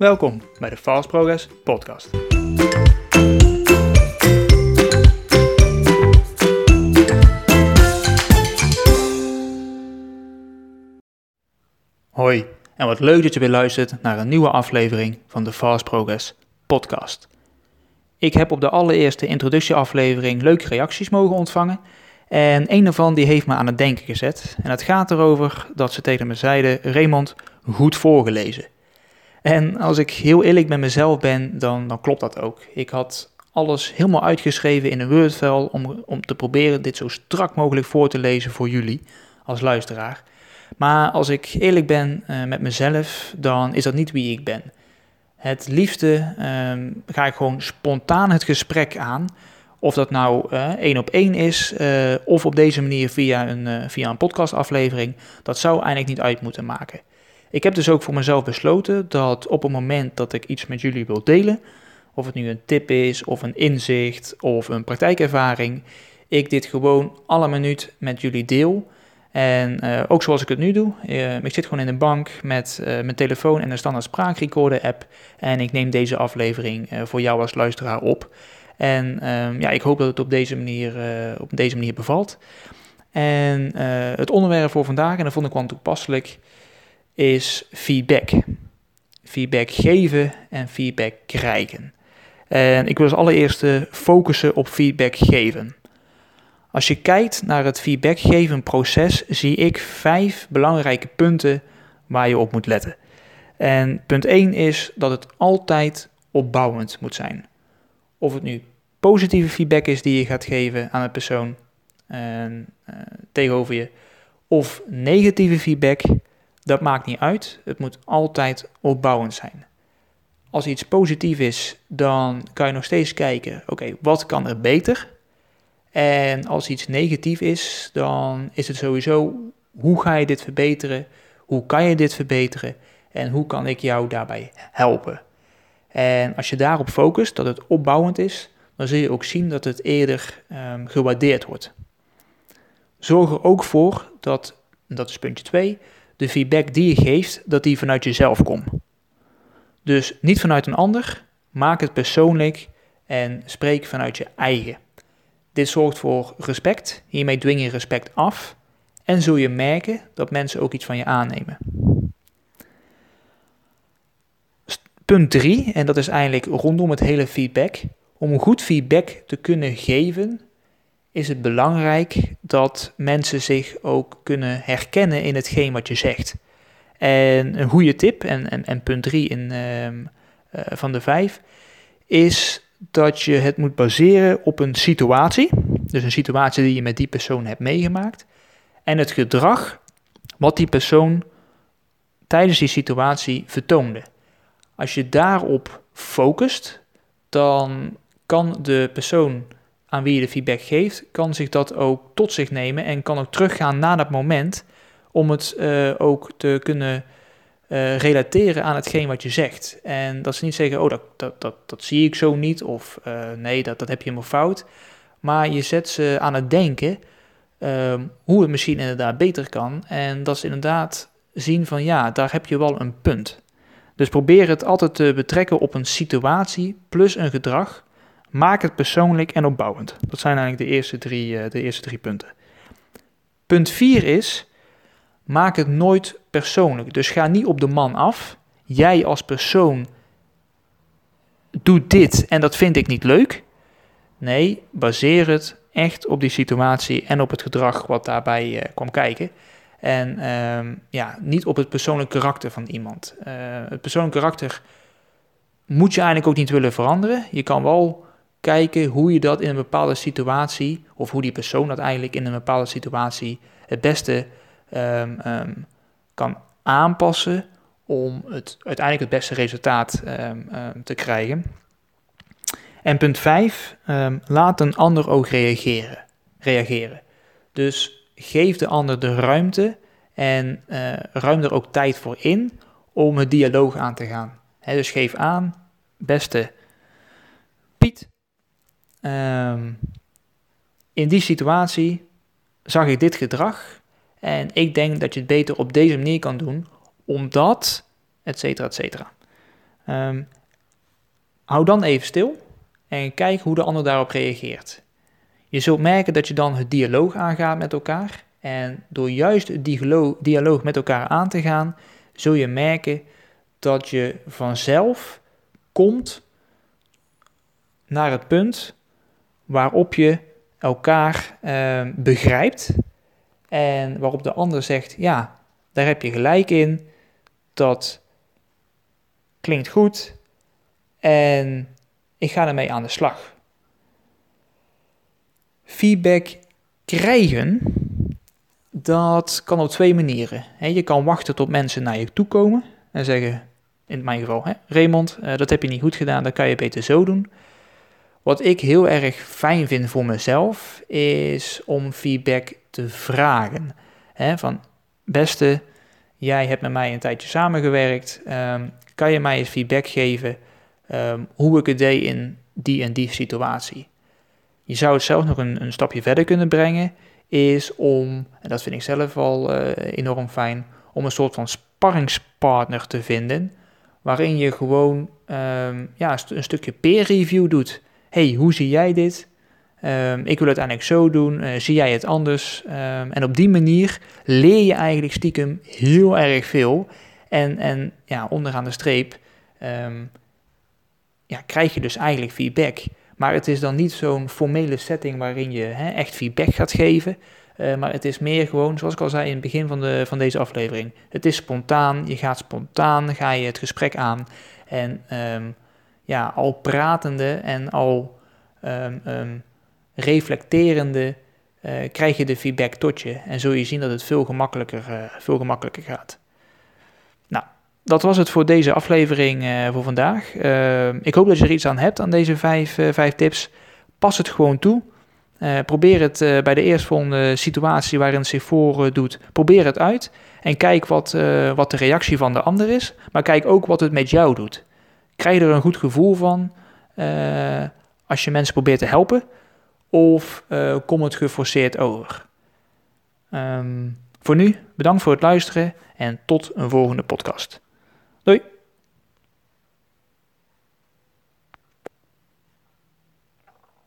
Welkom bij de Fast Progress Podcast. Hoi, en wat leuk dat je weer luistert naar een nieuwe aflevering van de Fast Progress Podcast. Ik heb op de allereerste introductieaflevering leuke reacties mogen ontvangen. En een daarvan die heeft me aan het denken gezet. En het gaat erover dat ze tegen me zeiden: Raymond, goed voorgelezen. En als ik heel eerlijk met mezelf ben, dan, dan klopt dat ook. Ik had alles helemaal uitgeschreven in een Word-file om, om te proberen dit zo strak mogelijk voor te lezen voor jullie als luisteraar. Maar als ik eerlijk ben uh, met mezelf, dan is dat niet wie ik ben. Het liefste um, ga ik gewoon spontaan het gesprek aan. Of dat nou uh, één op één is, uh, of op deze manier via een, via een podcastaflevering. Dat zou eigenlijk niet uit moeten maken. Ik heb dus ook voor mezelf besloten dat op het moment dat ik iets met jullie wil delen, of het nu een tip is, of een inzicht, of een praktijkervaring, ik dit gewoon alle minuut met jullie deel. En uh, ook zoals ik het nu doe, uh, ik zit gewoon in een bank met uh, mijn telefoon en een standaard spraakrecorder app en ik neem deze aflevering voor jou als luisteraar op. En ja, ik hoop dat het op deze manier, op deze manier bevalt. En het onderwerp voor vandaag, en dat vond ik wel toepasselijk, is feedback. Feedback geven en feedback krijgen. En ik wil als allereerste focussen op feedback geven. Als je kijkt naar het feedback geven proces, zie ik vijf belangrijke punten waar je op moet letten. En punt 1 is dat het altijd opbouwend moet zijn. Of het nu positieve feedback is die je gaat geven aan een persoon en, uh, tegenover je, of negatieve feedback, dat maakt niet uit. Het moet altijd opbouwend zijn. Als iets positief is, dan kan je nog steeds kijken: oké, wat kan er beter? En als iets negatief is, dan is het sowieso: hoe ga je dit verbeteren? Hoe kan je dit verbeteren? En hoe kan ik jou daarbij helpen? En als je daarop focust, dat het opbouwend is, dan zul je ook zien dat het eerder um, gewaardeerd wordt. Zorg er ook voor dat, dat is puntje 2, de feedback die je geeft, dat die vanuit jezelf komt. Dus niet vanuit een ander, maak het persoonlijk en spreek vanuit je eigen. Dit zorgt voor respect, hiermee dwing je respect af en zul je merken dat mensen ook iets van je aannemen. Punt 3, en dat is eigenlijk rondom het hele feedback. Om goed feedback te kunnen geven, is het belangrijk dat mensen zich ook kunnen herkennen in hetgeen wat je zegt. En een goede tip, en, en, en punt 3 in, uh, van de 5, is dat je het moet baseren op een situatie. Dus een situatie die je met die persoon hebt meegemaakt. En het gedrag wat die persoon tijdens die situatie vertoonde. Als je daarop focust, dan kan de persoon aan wie je de feedback geeft, kan zich dat ook tot zich nemen en kan ook teruggaan naar dat moment om het uh, ook te kunnen uh, relateren aan hetgeen wat je zegt. En dat ze niet zeggen, oh, dat, dat, dat, dat zie ik zo niet, of uh, nee, dat, dat heb je helemaal fout. Maar je zet ze aan het denken ehm, hoe het misschien inderdaad beter kan. En dat ze inderdaad zien van, ja, daar heb je wel een punt. Dus probeer het altijd te betrekken op een situatie plus een gedrag Maak het persoonlijk en opbouwend. Dat zijn eigenlijk de eerste drie, uh, de eerste drie punten. Punt 4 is, maak het nooit persoonlijk. Dus ga niet op de man af. Jij als persoon doet dit en dat vind ik niet leuk. Nee, baseer het echt op die situatie en op het gedrag wat daarbij uh, kwam kijken. En uh, ja, niet op het persoonlijke karakter van iemand. Uh, het persoonlijke karakter moet je eigenlijk ook niet willen veranderen. Je kan wel kijken hoe je dat in een bepaalde situatie, of hoe die persoon dat eigenlijk in een bepaalde situatie het beste um, um, kan aanpassen om het, uiteindelijk het beste resultaat um, te krijgen. En punt 5, laat een ander ook reageren. reageren. Dus geef de ander de ruimte en uh, ruim er ook tijd voor in om het dialoog aan te gaan. Dus geef aan, beste Piet, Um, in die situatie zag ik dit gedrag en ik denk dat je het beter op deze manier kan doen, omdat, et cetera, et. Um, hou dan even stil en kijk hoe de ander daarop reageert. Je zult merken dat je dan het dialoog aangaat met elkaar. En door juist het dialoog met elkaar aan te gaan, zul je merken dat je vanzelf komt naar het punt waarop je elkaar uh, begrijpt en waarop de ander zegt: Ja, daar heb je gelijk in, dat klinkt goed en ik ga ermee aan de slag. Feedback krijgen, dat kan op twee manieren. Je kan wachten tot mensen naar je toe komen en zeggen, in mijn geval, Raymond, eh, dat heb je niet goed gedaan, dat kan je beter zo doen. Wat ik heel erg fijn vind voor mezelf, is om feedback te vragen. Van, beste, jij hebt met mij een tijdje samengewerkt, ehm, kan je mij eens feedback geven um, hoe ik het deed in die en die situatie? Je zou het zelf nog een, een stapje verder kunnen brengen, is om, en dat vind ik zelf al uh, enorm fijn, om een soort van sparringspartner te vinden, waarin je gewoon um, ja, een stukje peer review doet. Hey, hoe zie jij dit? Um, ik wil het uiteindelijk zo doen, uh, zie jij het anders? Um, en op die manier leer je eigenlijk stiekem heel erg veel. En, en ja, onderaan de streep ja, krijg je dus eigenlijk feedback. Maar het is dan niet zo'n formele setting waarin je hè, echt feedback gaat geven. Uh, maar het is meer gewoon, zoals ik al zei in het begin van, de, van deze aflevering. Het is spontaan, je gaat spontaan, ga je het gesprek aan. En ja, al pratende en al um, reflecterende uh, krijg je de feedback tot je. En zul je zien dat het veel gemakkelijker, uh, veel gemakkelijker gaat. Nou, dat was het voor deze aflevering uh, voor vandaag. Uh, ik hoop dat je er iets aan hebt aan deze vijf, vijf tips. Pas het gewoon toe. probeer het bij de eerstvolgende situatie waarin zich voordoet. probeer het uit. En kijk wat, wat de reactie van de ander is. Maar kijk ook wat het met jou doet. Krijg je er een goed gevoel van als je mensen probeert te helpen? Of komt het geforceerd over? Um, voor nu, bedankt voor het luisteren en tot een volgende podcast.